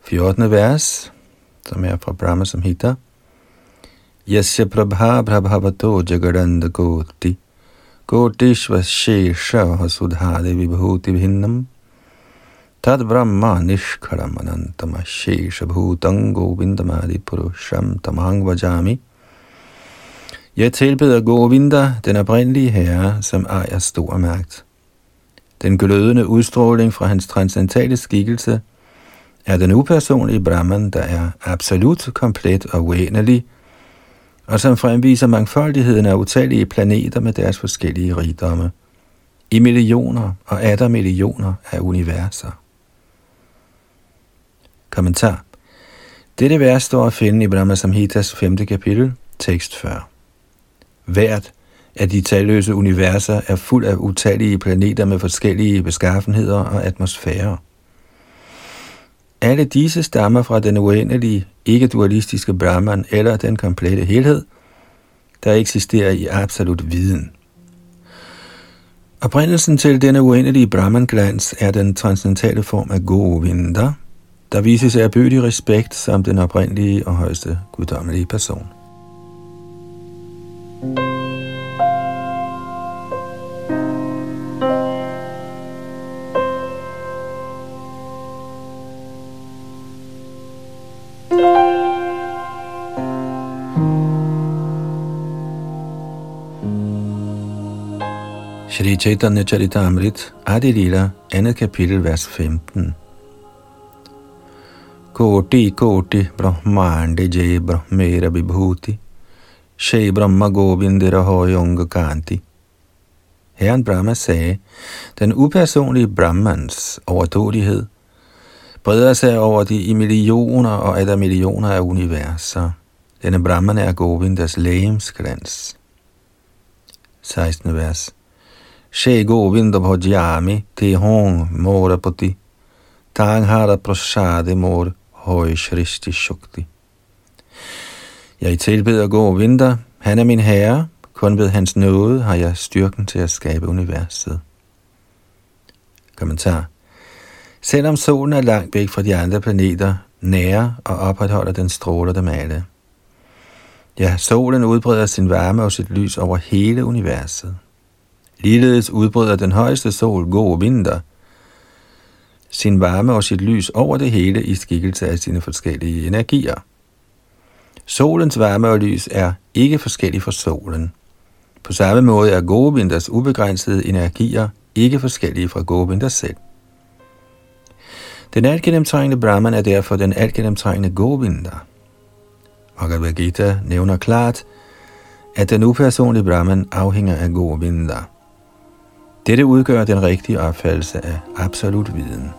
14. vers, som er fra Brahma Samhita. Yasya prabha prabhavato jagadanda koti kotishva shesha sudhade vibhuti bhinnam tad brahma nishkaram anantama shesha bhutang govindamadi purusham tamang vajami. Jeg tilbeder Govinda, den oprindelige herre, som ejer stor magt. Den glødende udstråling fra hans transcendentale skikkelse – er den upersonlige Brahman, der er absolut komplet og uendelig, og som fremviser mangfoldigheden af utallige planeter med deres forskellige rigdomme, i millioner og atter millioner af universer. Kommentar Dette vers står at finde i Brahma Samhitas 5. kapitel, tekst 40. Hvert af de talløse universer er fuld af utallige planeter med forskellige beskaffenheder og atmosfærer. Alle disse stammer fra den uendelige, ikke-dualistiske Brahman eller den komplette helhed, der eksisterer i absolut viden. Oprindelsen til denne uendelige Brahman-glans er den transcendentale form af Govinda, der vises af bødig respekt som den oprindelige og højeste guddommelige person. I Chaitanya Charitamrit, Adi Lila, andet kapitel, vers 15. Koti koti brahmande jay brahmera vibhuti, Shri Brahma Govindira Hoyunga Kanti. Herren Brahma sagde, den upersonlige Brahmans overdådighed breder sig over de i millioner og der millioner af universer. Denne Brahman er Govindas lægemskrans. 16. vers. She Govinda bhajami te hong morapati tanghara prasade mor høj shristi shukti. Jeg tilbeder Govinda, han er min herre, kun ved hans nåde har jeg styrken til at skabe universet. Kommentar. Selvom solen er langt væk fra de andre planeter, nærer og opretholder den stråler dem alle. Ja, solen udbreder sin varme og sit lys over hele universet. Ligeledes udbryder den højeste sol god vinter sin varme og sit lys over det hele i skikkelse af sine forskellige energier. Solens varme og lys er ikke forskellige fra solen. På samme måde er Govinders ubegrænsede energier ikke forskellige fra Govindas selv. Den altgennemtrængende Brahman er derfor den altgennemtrængende Govinda. Bhagavad Gita nævner klart, at den upersonlige Brahman afhænger af Govinda. Dette udgør den rigtige opfattelse af absolut viden.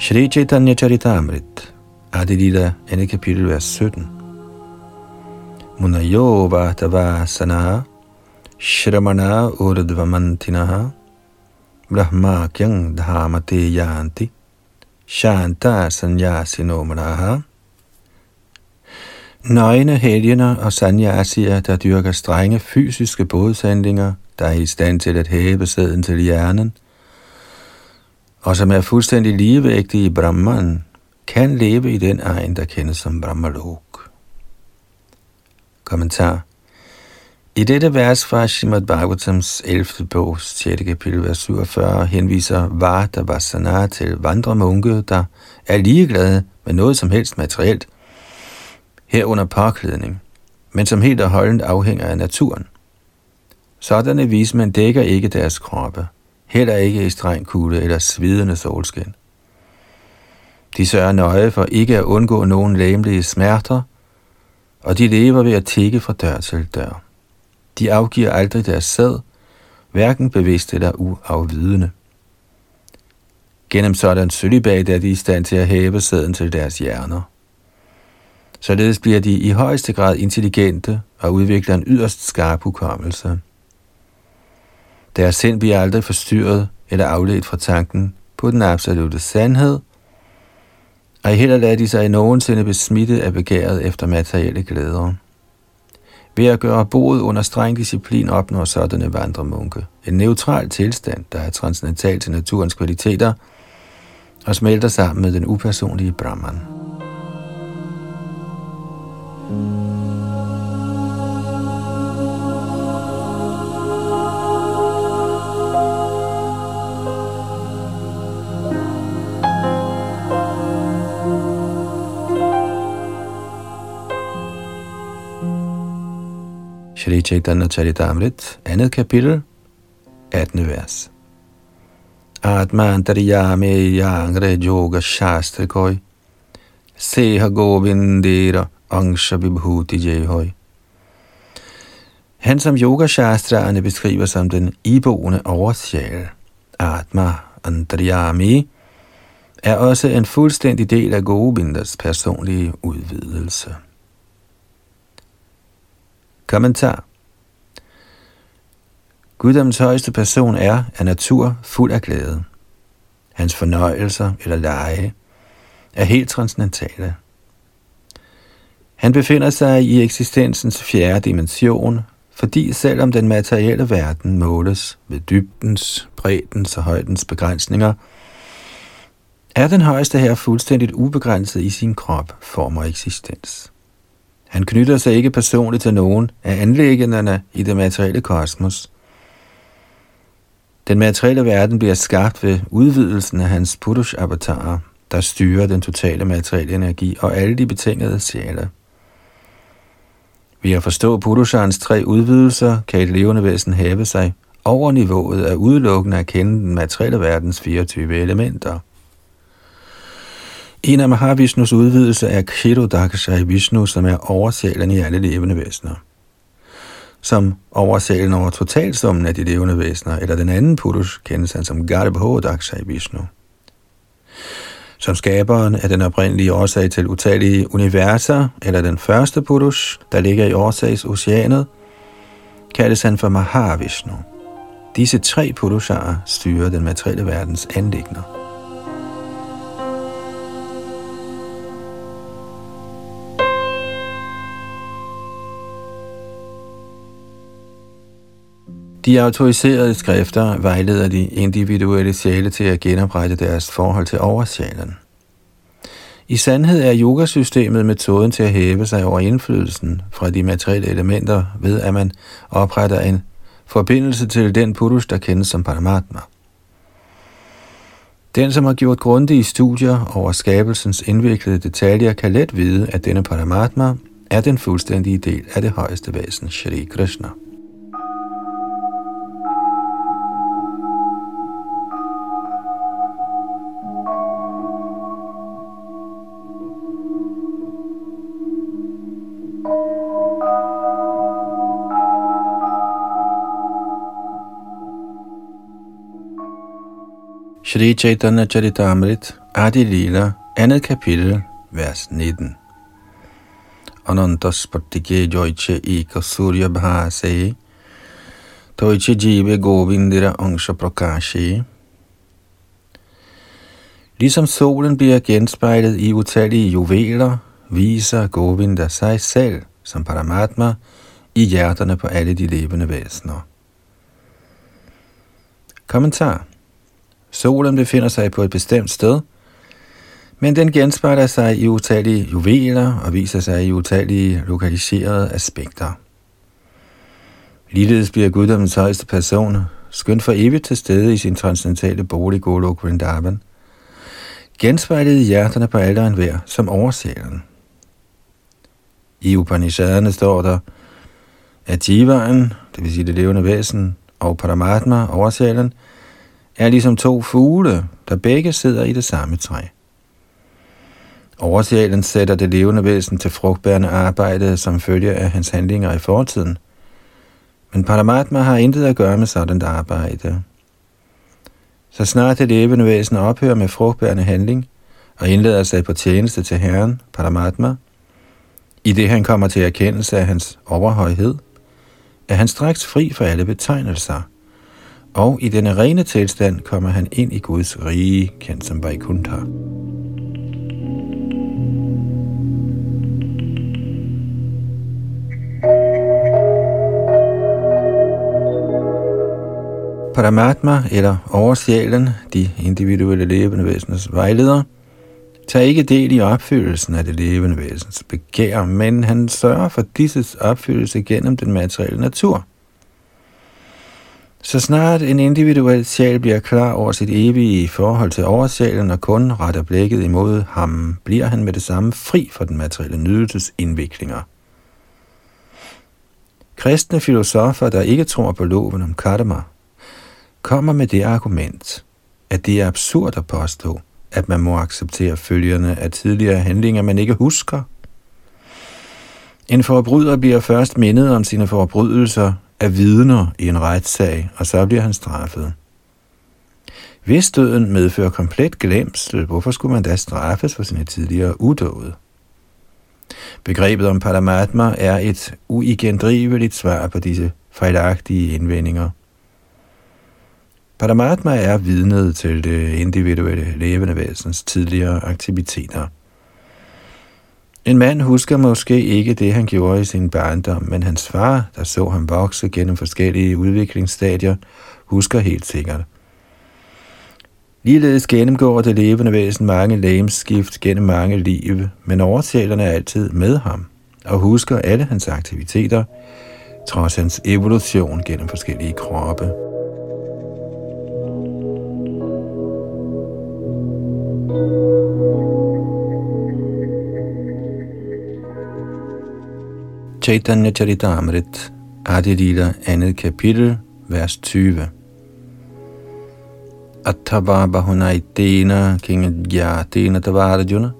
Shri Chaitanya Charitamrit, Adilita, andet kapitel, vers 17. Munayo Vatavasana Shramana urdvamantina brahma kyang Dhamate Yanti Shanta Sanyasino Manaha Nøgne helgener og sanyasier, der dyrker strenge fysiske bodshandlinger, der er i stand til at hæve sæden til hjernen, og som er fuldstændig ligevægtige i Brahman, kan leve i den egen, der kendes som Brahmalok. Kommentar i dette vers fra Shimad Bhagavatams 11. bog, 6. kapitel, vers 47, henviser Vardavasana til vandremunke, der er ligeglade med noget som helst materielt, herunder påklædning, men som helt og holdent afhænger af naturen. Sådanne vismænd dækker ikke deres kroppe, heller ikke i streng kulde eller svidende solskin. De sørger nøje for ikke at undgå nogen læmelige smerter, og de lever ved at tikke fra dør til dør. De afgiver aldrig deres sæd, hverken bevidst eller uafvidende. Gennem sådan sølibat er de i stand til at hæve sæden til deres hjerner. Således bliver de i højeste grad intelligente og udvikler en yderst skarp hukommelse. Deres sind bliver aldrig forstyrret eller afledt fra tanken på den absolute sandhed, ej heller lader de sig nogensinde besmitte af begæret efter materielle glæder. Ved at gøre boet under streng disciplin opnår sådanne vandremunke en neutral tilstand, der er transcendental til naturens kvaliteter og smelter sammen med den upersonlige Brahman. Shri Chaitanya Charitamrit, andet kapitel, 18. vers. Atmantariyame yangre yoga shastrikoi, seha govindera angsha vibhuti jehoi. Han som yogashastraerne beskriver som den iboende oversjæl, Atma Antaryami, er også en fuldstændig del af Govinders personlige udvidelse. Kommentar Guddoms højeste person er af natur fuld af glæde. Hans fornøjelser eller lege er helt transcendentale. Han befinder sig i eksistensens fjerde dimension, fordi selvom den materielle verden måles ved dybdens, breddens og højdens begrænsninger, er den højeste her fuldstændigt ubegrænset i sin krop, form og eksistens. Han knytter sig ikke personligt til nogen af anlæggenderne i det materielle kosmos. Den materielle verden bliver skabt ved udvidelsen af hans Purush-avatarer, der styrer den totale materielle energi og alle de betingede sjæle. Ved at forstå Purusharens tre udvidelser, kan et levende væsen hæve sig over niveauet af udelukkende at kende den materielle verdens 24 elementer – en af Mahavishnus udvidelse er Kshirodakashai Vishnu, som er oversjælen i alle levende væsener. Som oversjælen over totalsummen af de levende væsener, eller den anden Purush, kendes han som Garbhodakshai Vishnu. Som skaberen er den oprindelige årsag til utallige universer, eller den første Purush, der ligger i årsagsoceanet, kaldes han for Mahavishnu. Disse tre Purusharer styrer den materielle verdens anlægner. De autoriserede skrifter vejleder de individuelle sjæle til at genoprette deres forhold til oversjælen. I sandhed er yogasystemet metoden til at hæve sig over indflydelsen fra de materielle elementer ved, at man opretter en forbindelse til den purush, der kendes som Paramatma. Den, som har gjort grundige studier over skabelsens indviklede detaljer, kan let vide, at denne Paramatma er den fuldstændige del af det højeste væsen, Shri Krishna. Shri Chaitanya Charitamrit, Adi Lila, andet kapitel, vers 19. Anantas partike joyche Ika Surya Bhase, Toiche Jive Govindira Angsha Prakashi. Ligesom solen bliver genspejlet i utallige juveler, viser Govinda sig selv som Paramatma i hjerterne på alle de levende væsener. Kommentar Solen befinder sig på et bestemt sted, men den genspejler sig i utallige juveler og viser sig i utallige lokaliserede aspekter. Ligeledes bliver guddommens højeste person skønt for evigt til stede i sin transcendentale bolig Golok Vrindavan, genspejlet i hjerterne på alle og enhver som oversjælen. I Upanishaderne står der, at Jivaen, det vil sige det levende væsen, og Paramatma, oversjælen, er ligesom to fugle, der begge sidder i det samme træ. Oversjælen sætter det levende væsen til frugtbærende arbejde som følge af hans handlinger i fortiden. Men Paramatma har intet at gøre med sådan et arbejde. Så snart det levende væsen ophører med frugtbærende handling og indleder sig på tjeneste til Herren, Paramatma, i det han kommer til erkendelse af hans overhøjhed, er han straks fri for alle betegnelser, og i denne rene tilstand kommer han ind i Guds rige, kendt som Vaikuntha. Paramatma, eller oversjælen, de individuelle levende væseners vejleder, tager ikke del i opfyldelsen af det levende væsens begær, men han sørger for disses opfyldelse gennem den materielle natur. Så snart en individuel sjæl bliver klar over sit evige forhold til oversjælen og kun retter blikket imod ham, bliver han med det samme fri for den materielle nydelses indviklinger. Kristne filosofer, der ikke tror på loven om karma, kommer med det argument, at det er absurd at påstå, at man må acceptere følgerne af tidligere handlinger, man ikke husker. En forbryder bliver først mindet om sine forbrydelser af vidner i en retssag, og så bliver han straffet. Hvis døden medfører komplet glemsel, hvorfor skulle man da straffes for sine tidligere udåde? Begrebet om Paramatma er et uigendriveligt svar på disse fejlagtige indvendinger – Paramatma er vidnet til det individuelle levende væsens tidligere aktiviteter. En mand husker måske ikke det, han gjorde i sin barndom, men hans far, der så ham vokse gennem forskellige udviklingsstadier, husker helt sikkert. Ligeledes gennemgår det levende væsen mange lægemskift gennem mange liv, men overtalerne er altid med ham og husker alle hans aktiviteter, trods hans evolution gennem forskellige kroppe. Chaitanya Charitamrit, Adi Lila, andet kapitel, vers 20. Attava Bahunaitena King Gyatena Tavarjuna,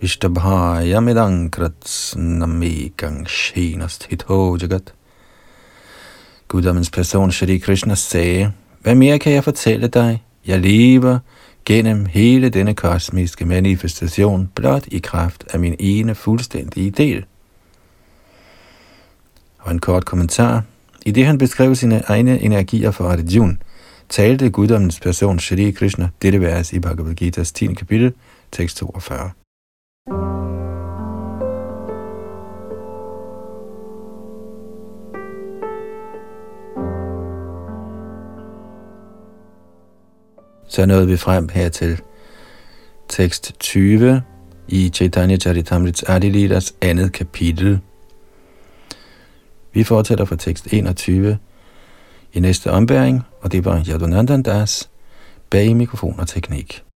Ishtabhaya Medankrats Namekang shenast Hito Jagat. Guddommens person Shri Krishna sagde, hvad mere kan jeg fortælle dig? Jeg lever gennem hele denne kosmiske manifestation blot i kraft af min ene fuldstændige del. Og en kort kommentar. I det han beskrev sine egne energier for Arjuna, talte guddommens person Shri Krishna dette vers i Bhagavad Gita's 10. kapitel, tekst 42. Så nåede vi frem her til tekst 20 i Chaitanya Charitamrits Adilidas andet kapitel. Vi fortsætter fra tekst 21 i næste ombæring, og det var Yadunandan Das bag mikrofon og teknik.